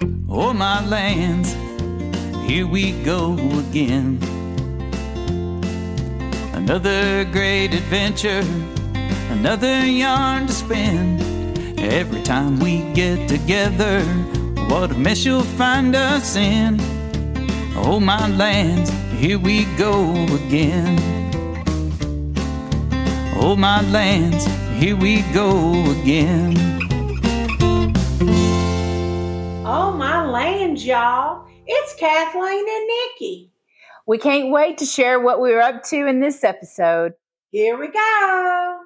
Oh, my lands, here we go again. Another great adventure, another yarn to spin. Every time we get together, what a mess you'll find us in. Oh, my lands, here we go again. Oh, my lands, here we go again. Lands, y'all. It's Kathleen and Nikki. We can't wait to share what we were up to in this episode. Here we go.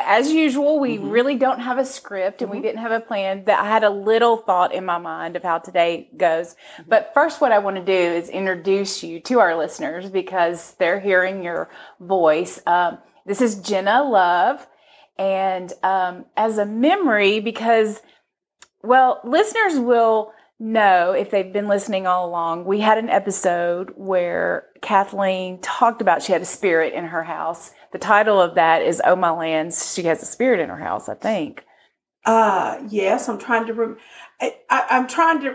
As usual, we Mhm. really don't have a script and we Mhm. didn't have a plan. That I had a little thought in my mind of how today goes. But first, what I want to do is introduce you to our listeners because they're hearing your voice. Um, this is Jenna Love, and um, as a memory, because well, listeners will know if they've been listening all along. We had an episode where Kathleen talked about she had a spirit in her house. The title of that is "Oh My Lands." She has a spirit in her house, I think. Uh, yes, I'm trying to. Rem- I, I, I'm trying to.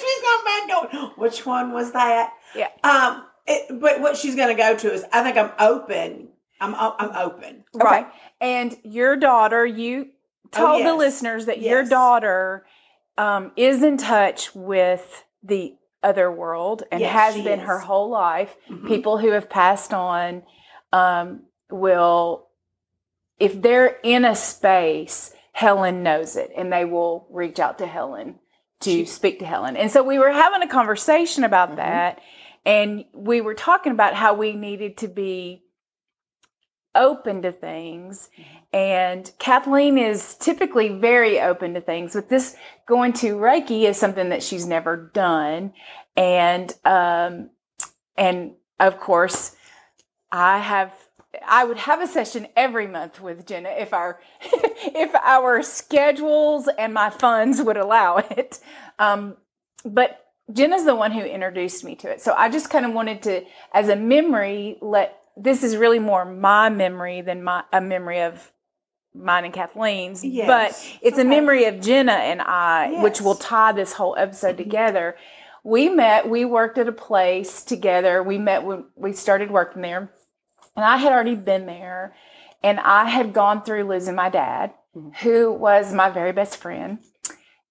She's going back going. Which one was that? Yeah. Um. It, but what she's going to go to is, I think I'm open. I'm I'm open. Right. And your daughter, you told the Oh, yes. listeners that your daughter um, is in touch with the other world and Yes, has been is. her whole life. Mhm. People who have passed on um, will, if they're in a space, Helen knows it and they will reach out to Helen to She- speak to Helen. And so we were having a conversation about Mhm. that. And we were talking about how we needed to be open to things. And Kathleen is typically very open to things, but this going to Reiki is something that she's never done. And um, and of course, I have I would have a session every month with Jenna if our if our schedules and my funds would allow it. Um, but Jenna's the one who introduced me to it. So I just kind of wanted to, as a memory, let this is really more my memory than my a memory of mine and Kathleen's. Yes. But it's a memory of Jenna and I, which will tie this whole episode Mhm. together. We met, we worked at a place together. We met when we started working there. And I had already been there. And I had gone through losing my dad, Mhm. who was my very best friend.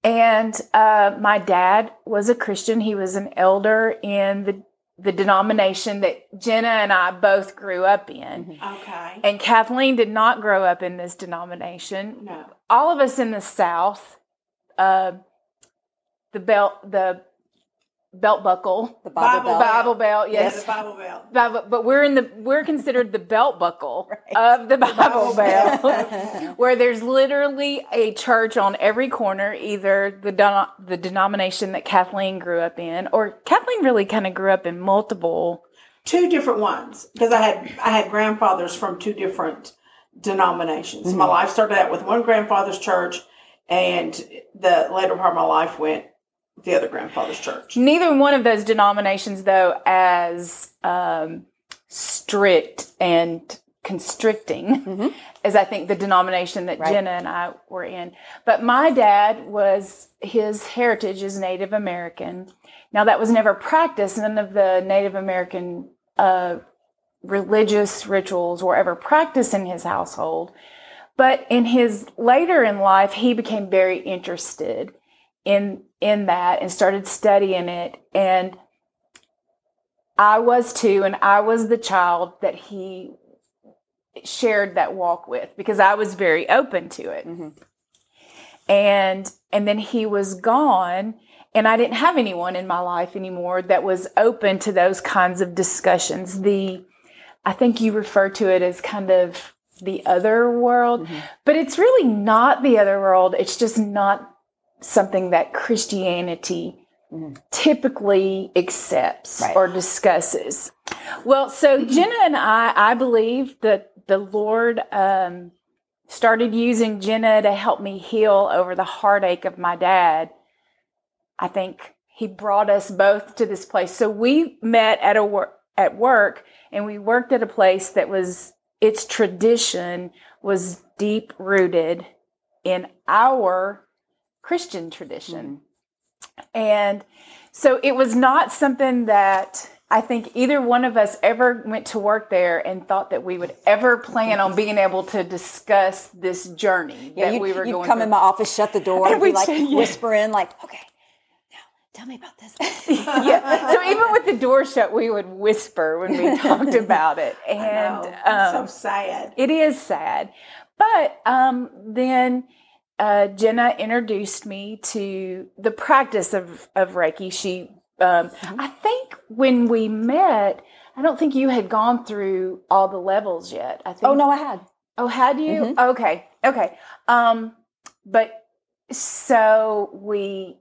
And uh, my dad was a Christian. He was an elder in the, the denomination that Jenna and I both grew up in. Okay. And Kathleen did not grow up in this denomination. No. All of us in the South, uh, the belt, the belt buckle, The Bible, Bible Belt. Bible belt, Yes. yes. The Bible Belt. Bible, but we're in the we're considered the belt buckle Right. of the Bible, Bible belt, Belt. where there's literally a church on every corner, either the don- the denomination that Kathleen grew up in, or Kathleen really kind of grew up in multiple. Two different ones because I had I had grandfathers from two different denominations. My Mhm. life started out with one grandfather's church, and the later part of my life went with the other grandfather's church. Neither one of those denominations, though, as um, strict and constricting Mhm. as I think the denomination that Right. Jenna and I were in. But my dad was his heritage is Native American. Now that was never practiced. None of the Native American uh, religious rituals were ever practiced in his household. But in his later in life, he became very interested in in that and started studying it. And I was too, and I was the child that he shared that walk with because I was very open to it. Mhm. And and then he was gone and I didn't have anyone in my life anymore that was open to those kinds of discussions. The I think you refer to it as kind of the other world, Mhm. but it's really not the other world. It's just not something that Christianity Mhm. typically accepts Right. or discusses. Well, so Jenna and I, I believe that the Lord um, started using Jenna to help me heal over the heartache of my dad. I think he brought us both to this place. So we met at a work at work, and we worked at a place that was its tradition was deep rooted in our Christian tradition. And so it was not something that I think either one of us ever went to work there and thought that we would ever plan on being able to discuss this journey Yeah, that we were going come through. in my office, shut the door, And we'd like yeah. whisper in, like, okay, now tell me about this. yeah. So even with the door shut, we would whisper when we talked about it, I and know. It's um, so sad. It is sad. But um, then uh, Jenna introduced me to the practice of, of Reiki. She, um, Mm-hmm. I think when we met, I don't think you had gone through all the levels yet. I think. oh no, I had. Oh, had you? Mhm. Okay. Okay. Um, but so we,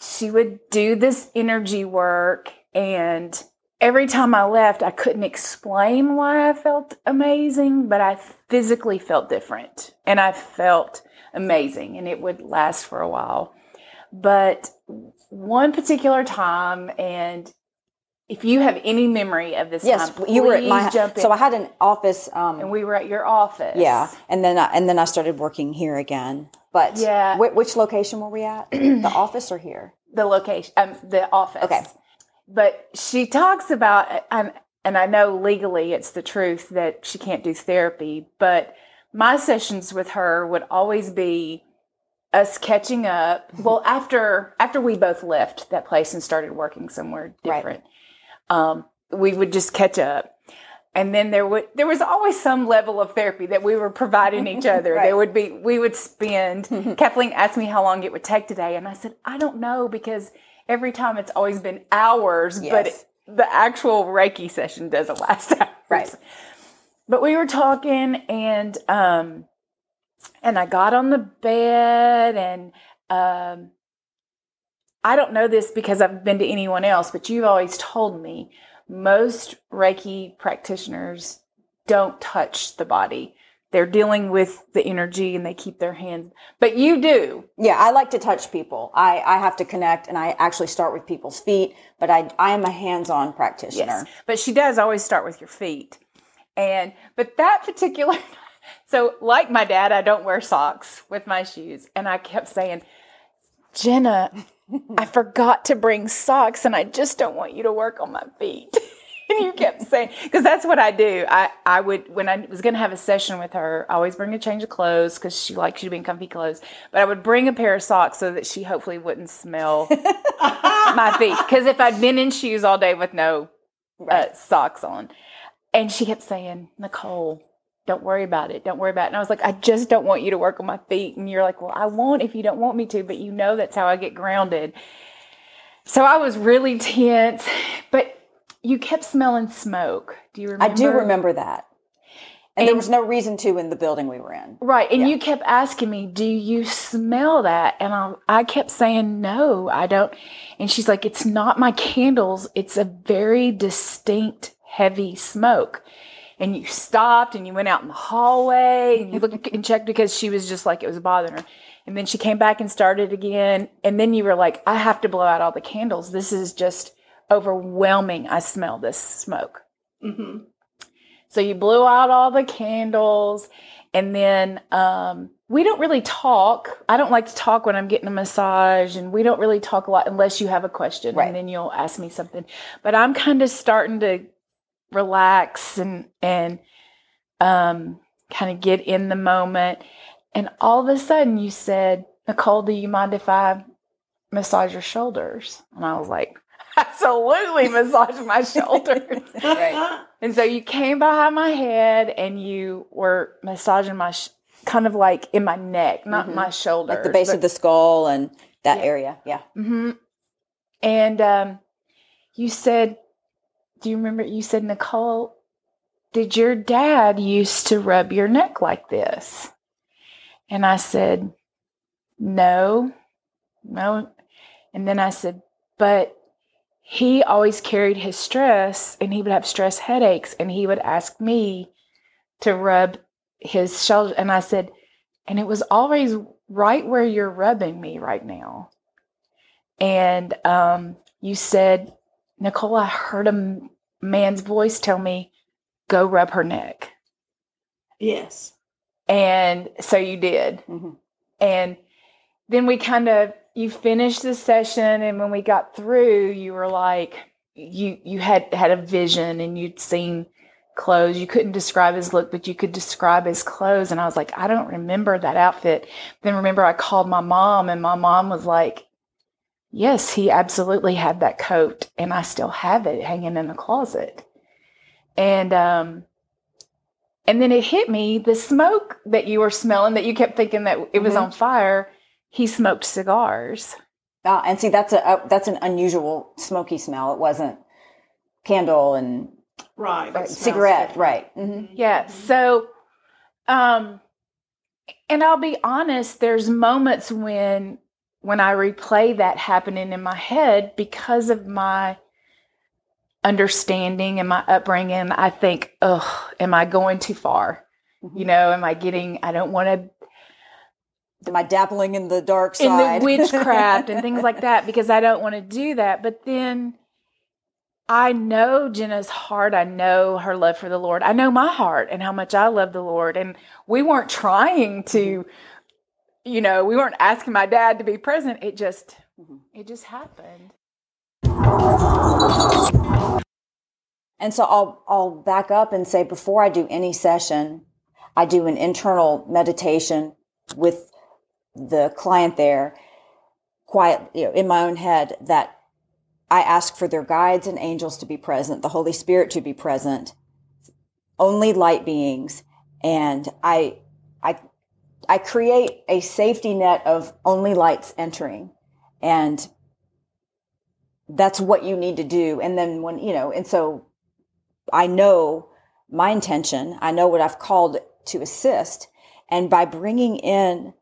she would do this energy work, and every time I left, I couldn't explain why I felt amazing, but I physically felt different, and I felt amazing, and it would last for a while. But one particular time, and if you have any memory of this Yes, time, you were at my. jump in. So I had an office. Um, and we were at your office. yeah, and then I, and then I started working here again. But Yeah. whi- which location were we at? the office or here? the location, um, the office. Okay. But she talks about, um, and I know legally it's the truth that she can't do therapy, but my sessions with her would always be us catching up. Well, after after we both left that place and started working somewhere Right. different, um, we would just catch up. And then there would there was always some level of therapy that we were providing each other. Right. There would be we would spend. Kathleen asked me how long it would take today, and I said I don't know because every time it's always been hours, Yes. but the actual Reiki session doesn't last hours. Right. But we were talking, and um, and I got on the bed, and um, I don't know this because I've been to anyone else, but you've always told me most Reiki practitioners don't touch the body. They're dealing with the energy and they keep their hands, but you do. Yeah, I like to touch people. I, I have to connect, and I actually start with people's feet. But I I am a hands-on practitioner. Yes. But she does always start with your feet. And but that particular so like my dad, I don't wear socks with my shoes. And I kept saying, Jenna, I forgot to bring socks and I just don't want you to work on my feet. and you kept saying because that's what I do. I, I would when I was gonna have a session with her, I always bring a change of clothes because she likes you to be in comfy clothes. But I would bring a pair of socks so that she hopefully wouldn't smell my feet. Because if I'd been in shoes all day with no uh, socks on. And she kept saying, Nicole, don't worry about it. Don't worry about it. And I was like, I just don't want you to work on my feet. And you're like, well, I won't if you don't want me to, but you know that's how I get grounded. So I was really tense, but you kept smelling smoke. Do you remember? I do remember that. And, there was no reason to in the building we were in. Right. And Yeah. you kept asking me, Do you smell that? And I, I kept saying, No, I don't. And she's like, It's not my candles. It's a very distinct, heavy smoke. And you stopped and you went out in the hallway and you looked and checked because she was just like, it was bothering her. And then she came back and started again. And then you were like, I have to blow out all the candles. This is just overwhelming. I smell this smoke. hmm So you blew out all the candles, and then um, we don't really talk. I don't like to talk when I'm getting a massage, and we don't really talk a lot unless you have a question, Right. and then you'll ask me something. But I'm kind of starting to relax and and um, kind of get in the moment. And all of a sudden, you said, "Nicole, do you mind if I massage your shoulders?" And I was like, "Absolutely, massage my shoulders." Right. And so you came behind my head and you were massaging my, sh- kind of like in my neck, not Mhm. my shoulder. Like the base of the skull and that Yeah. area. Yeah. hmm And um, you said, do you remember? You said, Nicole, did your dad used to rub your neck like this? And I said, no, no. And then I said, but he always carried his stress and he would have stress headaches and he would ask me to rub his shoulder. And I said, and it was always right where you're rubbing me right now. And um, you said, Nicole, I heard a man's voice tell me, go rub her neck. Yes. And so you did. Mhm. And then we kind of you finished the session and when we got through you were like you you had had a vision and you'd seen clothes. You couldn't describe his look but you could describe his clothes. And i was like i don't remember that outfit. Then remember i called my mom and my mom was like yes he absolutely had that coat and i still have it hanging in the closet. And um and then it hit me the smoke that you were smelling that you kept thinking that it was Mhm. on fire he smoked cigars Ah, and see, that's a, a that's an unusual smoky smell. It wasn't candle and Right. it right, smells cigarette, different. right? hmm Yeah. So, um, and I'll be honest, there's moments when, when I replay that happening in my head because of my understanding and my upbringing, I think, oh, am I going too far? Mhm. You know, am I getting, I don't want to Am I dabbling in the dark side, in the witchcraft and things like that because I don't want to do that. But then I know Jenna's heart. I know her love for the Lord. I know my heart and how much I love the Lord. And we weren't trying to, you know, we weren't asking my dad to be present. It just, Mhm. it just happened. And so I'll I'll back up and say before I do any session, I do an internal meditation with the client there, quiet you know, in my own head that I ask for their guides and angels to be present, the Holy Spirit to be present, only light beings, and I I I create a safety net of only lights entering. And that's what you need to do. And then when, you know, and so I know my intention. I know what I've called to assist. And by bringing in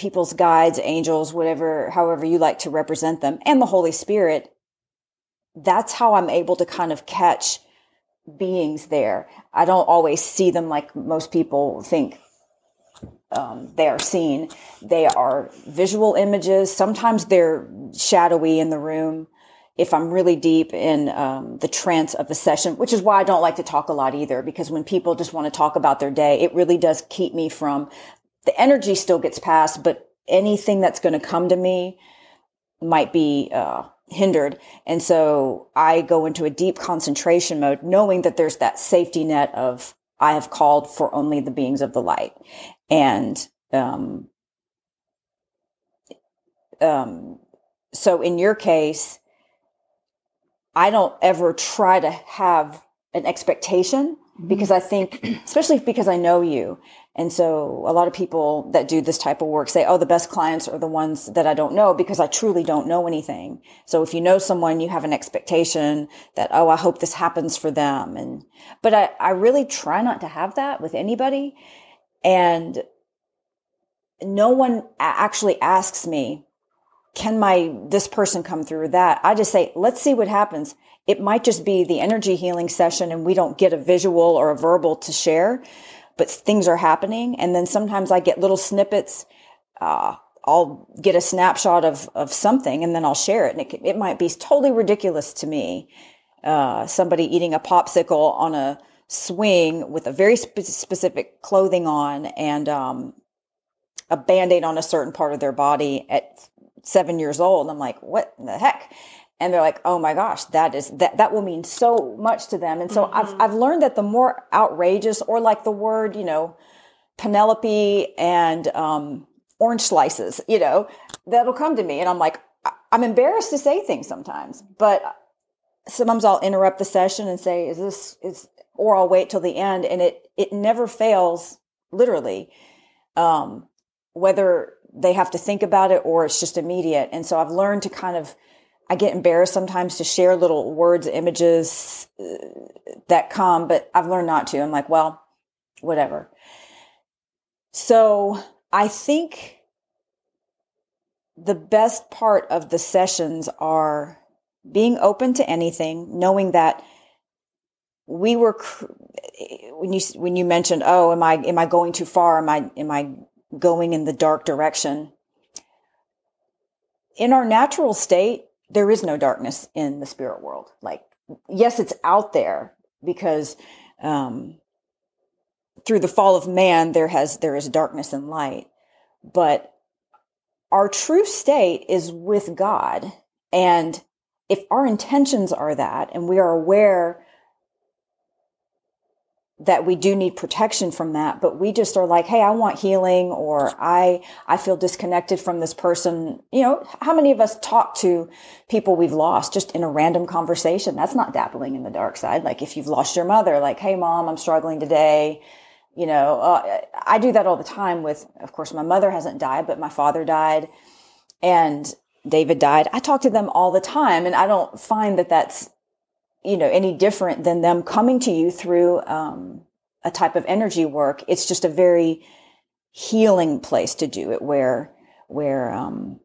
people's guides, angels, whatever, however you like to represent them, and the Holy Spirit, that's how I'm able to kind of catch beings there. I don't always see them like most people think um, they are seen. They are visual images. Sometimes they're shadowy in the room if I'm really deep in um, the trance of the session, which is why I don't like to talk a lot either, because when people just want to talk about their day, it really does keep me from the energy still gets passed, but anything that's going to come to me might be uh, hindered. And so I go into a deep concentration mode, knowing that there's that safety net of I have called for only the beings of the light. And um, um, so in your case, I don't ever try to have an expectation because I think, especially because I know you. And so a lot of people that do this type of work say, oh, the best clients are the ones that I don't know because I truly don't know anything. So if you know someone, you have an expectation that, oh, I hope this happens for them. And, but I, I really try not to have that with anybody. And no one actually asks me, can my this person come through that i just say let's see what happens it might just be the energy healing session and we don't get a visual or a verbal to share but things are happening and then sometimes i get little snippets uh, i'll get a snapshot of of something and then i'll share it and it, it might be totally ridiculous to me uh, somebody eating a popsicle on a swing with a very spe- specific clothing on and um, a band-aid on a certain part of their body at seven years old. I'm like, what the heck? And they're like, oh my gosh, that is that that will mean so much to them. And so I've I've learned that the more outrageous or like the word, you know, Penelope and um, orange slices, you know, that'll come to me. And I'm like, I'm embarrassed to say things sometimes, but sometimes I'll interrupt the session and say, is this is or I'll wait till the end and it it never fails, literally. Um, whether they have to think about it or it's just immediate. And so I've learned to kind of, I get embarrassed sometimes to share little words, images uh, that come, but I've learned not to. I'm like, well, whatever. So I think the best part of the sessions are being open to anything, knowing that we were when you when you mentioned, oh, am I am I going too far? Am I am I going in the dark direction. In our natural state, there is no darkness in the spirit world. Like, yes, it's out there because um, through the fall of man, there has there is darkness and light. But our true state is with God. And if our intentions are that, and we are aware that we do need protection from that but we just are like hey i want healing or i i feel disconnected from this person. You know how many of us talk to people we've lost just in a random conversation? That's not dabbling in the dark side. Like if you've lost your mother like hey mom i'm struggling today you know uh, i do that all the time with of course my mother hasn't died but my father died and david died. I talk to them all the time and i don't find that that's you know any different than them coming to you through um, a type of energy work it's just a very healing place to do it where where um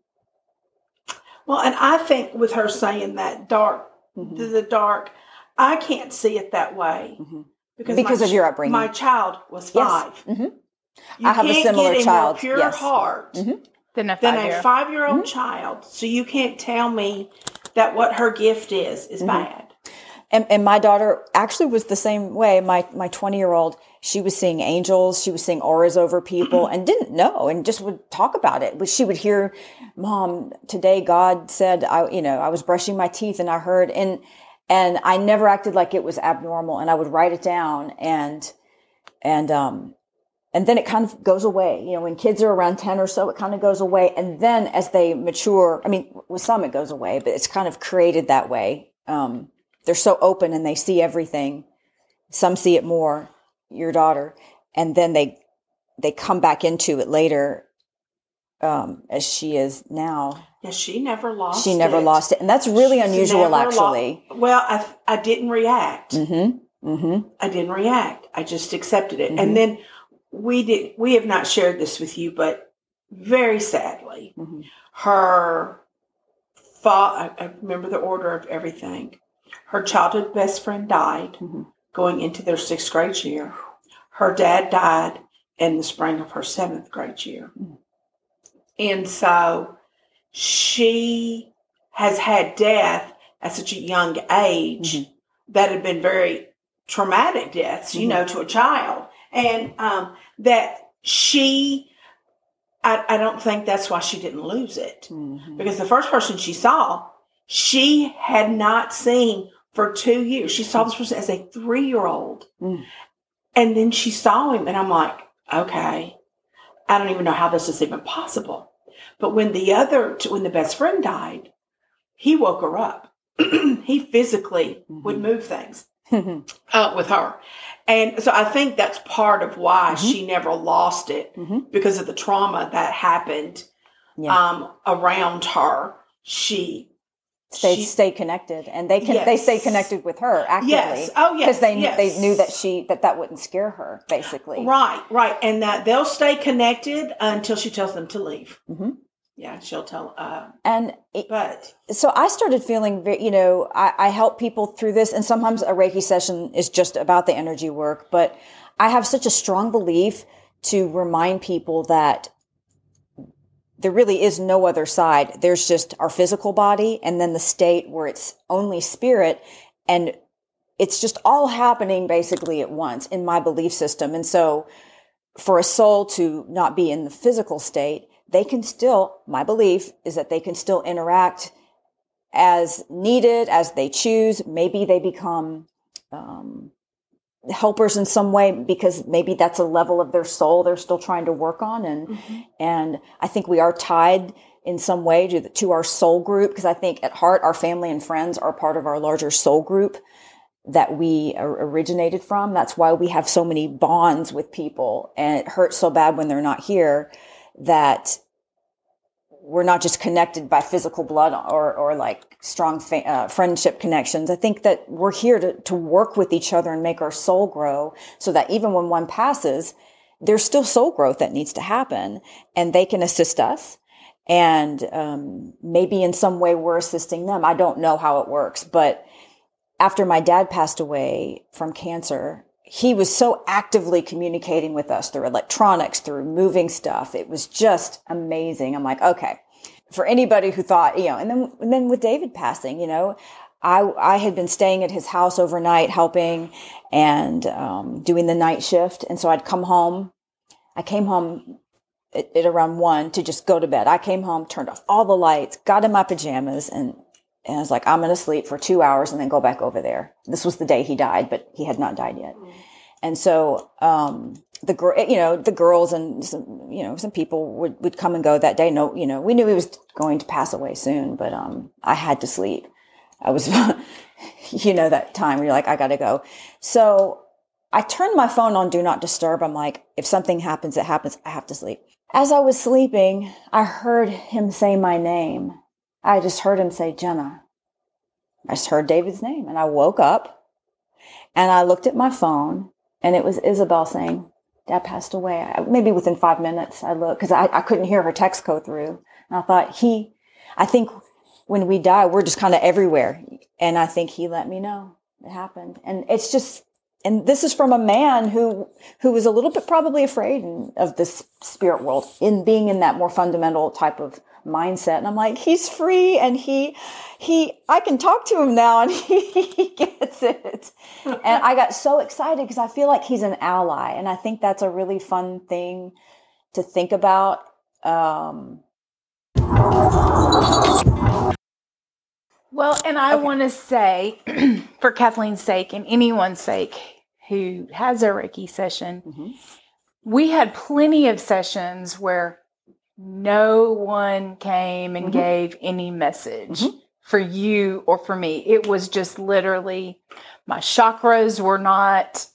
Well, and I think with her saying that dark, mhm, the, the dark, I can't see it that way mhm. because Because my of your upbringing. My child was Yes. five. Mhm. You I have a similar get a child, more pure yes. heart Mhm. Then a than five a year. five-year-old Mm-hmm. child. So you can't tell me that what her gift is is Mhm. bad. And, and my daughter actually was the same way. My my 20 year old she was seeing angels she was seeing auras over people and didn't know and just would talk about it. But she would hear mom today god said i you know i was brushing my teeth and i heard and and i never acted like it was abnormal and i would write it down and and um and then it kind of goes away. You know when kids are around 10 or so it kind of goes away. And then as they mature i mean with some it goes away but it's kind of created that way. Um they're so open and they see everything some see it more your daughter and then they they come back into it later um as she is now Yeah, she never lost. she never it. lost it and that's really She unusual never lo- actually well, I I didn't react. Mm-hmm. Mm-hmm. I didn't react. I just accepted it. Mhm. And then we did we have not shared this with you, but very sadly, mhm her fa- I, I remember the order of everything. Her childhood best friend died Mhm. going into their sixth grade year. Her dad died in the spring of her seventh grade year. Mhm. And so she has had death at such a young age Mhm. that had been very traumatic deaths, you know, to a child. And um, that she, I, I don't think that's why she didn't lose it. mhm Because the first person she saw, she had not seen for two years. She saw this person as a three year old. Mm. And then she saw him, and I'm like, okay, I don't even know how this is even possible. But when the other, when the best friend died, he woke her up. he physically would Mhm. move things Mhm. uh, with her. And so I think that's part of why Mhm. she never lost it Mhm. because of the trauma that happened Yeah. um, around her. She stay she- stay connected and they can they stay connected with her actively Yes. Oh, yes. because they yes. they knew that she that that wouldn't scare her basically Right, right, and that they'll stay connected until she tells them to leave. Mhm. Yeah, she'll tell. Uh, and it, but so I started feeling, you know, I, I help people through this, and sometimes a Reiki session is just about the energy work, but I have such a strong belief to remind people that there really is no other side. There's just our physical body and then the state where it's only spirit. And it's just all happening basically at once in my belief system. And so for a soul to not be in the physical state, they can still, my belief is that they can still interact as needed, as they choose. Maybe they become um, helpers in some way because maybe that's a level of their soul they're still trying to work on. And mm-hmm. and I think we are tied in some way to, the, to our soul group because I think at heart our family and friends are part of our larger soul group that we originated from. That's why we have so many bonds with people, and it hurts so bad when they're not here that we're not just connected by physical blood or, or like strong fa- uh, friendship connections. I think that we're here to, to work with each other and make our soul grow so that even when one passes, there's still soul growth that needs to happen and they can assist us. And um, maybe in some way we're assisting them. I don't know how it works, but after my dad passed away from cancer, he was so actively communicating with us through electronics, through moving stuff. It was just amazing. I'm like, okay, for anybody who thought, you know, and then, and then with David passing, you know, I, I had been staying at his house overnight helping and um, doing the night shift. And so I'd come home. I came home at, at around one to just go to bed. I came home, turned off all the lights, got in my pajamas, and and I was like, I'm going to sleep for two hours and then go back over there. This was the day he died, but he had not died yet. And so, um, the girl, you know, the girls and some, you know, some people would, would come and go that day. No, you know, we knew he was going to pass away soon, but, um, I had to sleep. I was, you know, that time where you're like, I got to go. So I turned my phone on do not disturb. I'm like, if something happens, it happens. I have to sleep. As I was sleeping, I heard him say my name. I just heard him say Jenna. I just heard David's name and I woke up and I looked at my phone and it was Isabel saying, Dad passed away. I, maybe within five minutes I looked because I, I couldn't hear her text go through. And I thought he, I think when we die, we're just kind of everywhere. And I think he let me know it happened. And it's just, and this is from a man who, who was a little bit probably afraid of this spirit world in being in that more fundamental type of mindset. And I'm like, he's free and he, he, I can talk to him now and he, he gets it. and I got so excited because I feel like he's an ally. And I think that's a really fun thing to think about. Um, well, and I okay. want to say, for Kathleen's sake and anyone's sake who has a Reiki session, mm-hmm. we had plenty of sessions where no one came and mm-hmm. gave any message mm-hmm. for you or for me. It was just literally my chakras were not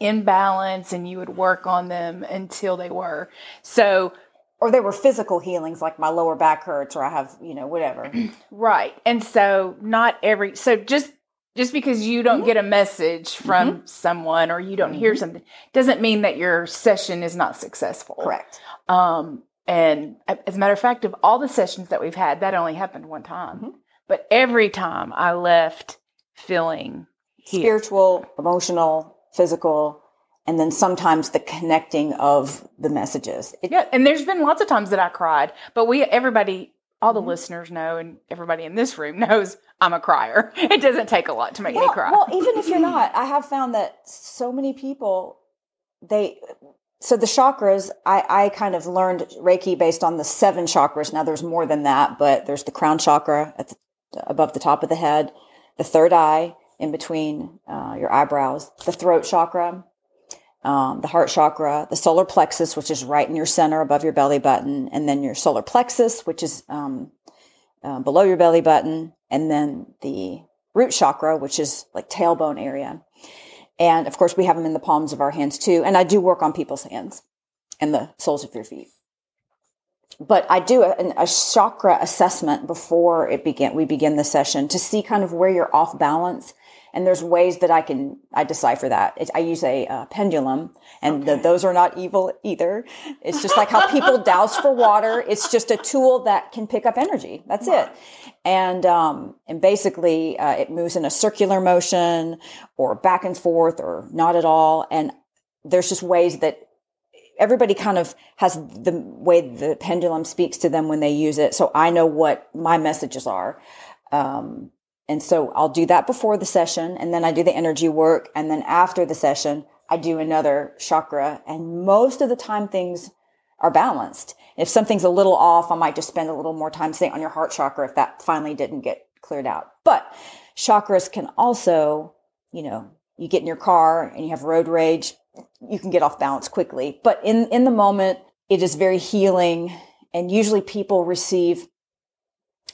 in balance and you would work on them until they were. So or they were physical healings like my lower back hurts or I have, you know, whatever. right. And so not every so just just because you don't mm-hmm. get a message from mm-hmm. someone or you don't hear mm-hmm. something doesn't mean that your session is not successful. Correct. Um and as a matter of fact, of all the sessions that we've had, that only happened one time. Mm-hmm. But every time I left feeling spiritual, emotional, physical, and then sometimes the connecting of the messages. It, yeah, and there's been lots of times that I cried, but we everybody all the mm-hmm. listeners know and everybody in this room knows I'm a crier. It doesn't take a lot to make me cry. Well, even if you're not, I have found that so many people they so the chakras, I, I kind of learned Reiki based on the seven chakras. Now there's more than that, but there's the crown chakra at the, above the top of the head, the third eye in between uh, your eyebrows, the throat chakra, um, the heart chakra, the solar plexus, which is right in your center above your belly button, and then your solar plexus, which is um, uh, below your belly button, and then the root chakra, which is like tailbone area. And of course, we have them in the palms of our hands too. And I do work on people's hands and the soles of your feet. But I do a, a chakra assessment before it begin. We begin the session to see kind of where you're off balance. And there's ways that I can I decipher that. It, I use a uh, pendulum, and okay. the, those are not evil either. It's just like how people dowse for water. It's just a tool that can pick up energy. That's right. it and um, and basically uh, it moves in a circular motion or back and forth or not at all and there's just ways that everybody kind of has the way the pendulum speaks to them when they use it so i know what my messages are um, and so i'll do that before the session and then i do the energy work and then after the session i do another chakra and most of the time things are balanced. If something's a little off, I might just spend a little more time say on your heart chakra if that finally didn't get cleared out. But chakras can also, you know, you get in your car and you have road rage, you can get off balance quickly. But in, in the moment, it is very healing. And usually people receive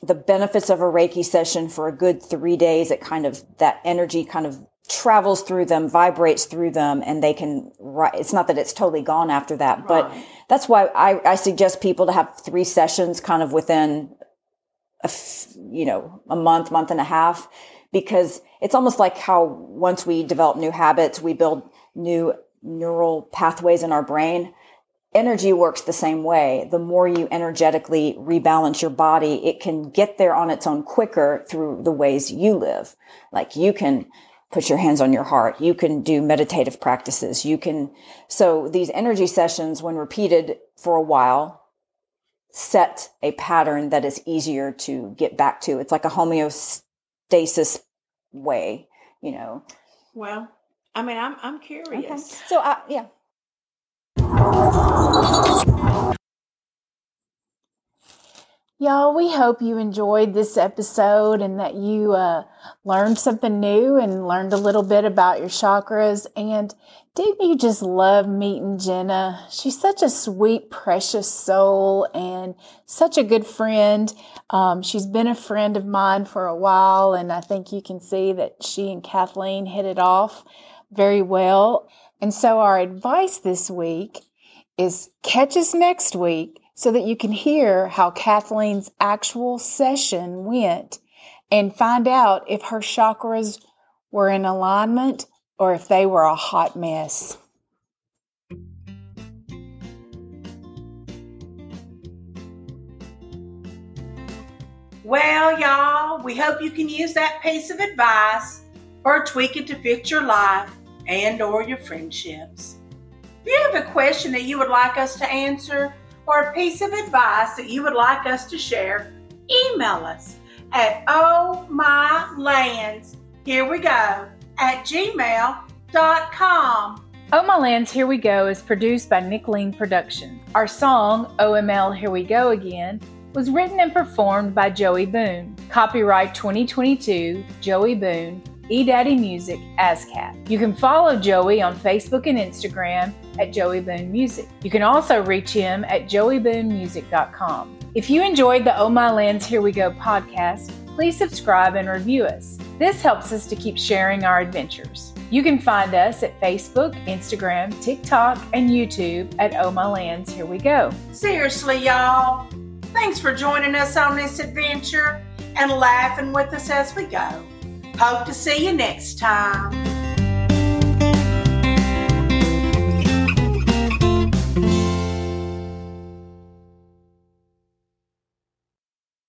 the benefits of a Reiki session for a good three days. It kind of, that energy kind of travels through them, vibrates through them, and they can, it's not that it's totally gone after that, right. but that's why I, I suggest people to have three sessions kind of within a, you know, a month, month and a half, because it's almost like how once we develop new habits, we build new neural pathways in our brain. Energy works the same way. The more you energetically rebalance your body, it can get there on its own quicker through the ways you live. Like you can put your hands on your heart. You can do meditative practices. You can, so these energy sessions, when repeated for a while, set a pattern that is easier to get back to. It's like a homeostasis way, you know. Well, I mean, I'm I'm curious. Okay. So, uh, yeah. Y'all, we hope you enjoyed this episode and that you uh, learned something new and learned a little bit about your chakras. And didn't you just love meeting Jenna? She's such a sweet, precious soul and such a good friend. Um, she's been a friend of mine for a while, and I think you can see that she and Kathleen hit it off very well. And so, our advice this week is catch us next week so that you can hear how Kathleen's actual session went and find out if her chakras were in alignment or if they were a hot mess. Well, y'all, we hope you can use that piece of advice or tweak it to fit your life and or your friendships. If you have a question that you would like us to answer, or a piece of advice that you would like us to share, email us at oh my lands, here we go, at gmail.com. Oh My Lands Here We Go is produced by Nick Lean Productions. Our song, OML Here We Go Again, was written and performed by Joey Boone. Copyright 2022, Joey Boone, eDaddy Music, ASCAP. You can follow Joey on Facebook and Instagram at Joey Boone Music. You can also reach him at joeyboonemusic.com. If you enjoyed the Oh My Lands Here We Go podcast, please subscribe and review us. This helps us to keep sharing our adventures. You can find us at Facebook, Instagram, TikTok, and YouTube at Oh My Lands Here We Go. Seriously, y'all, thanks for joining us on this adventure and laughing with us as we go. Hope to see you next time.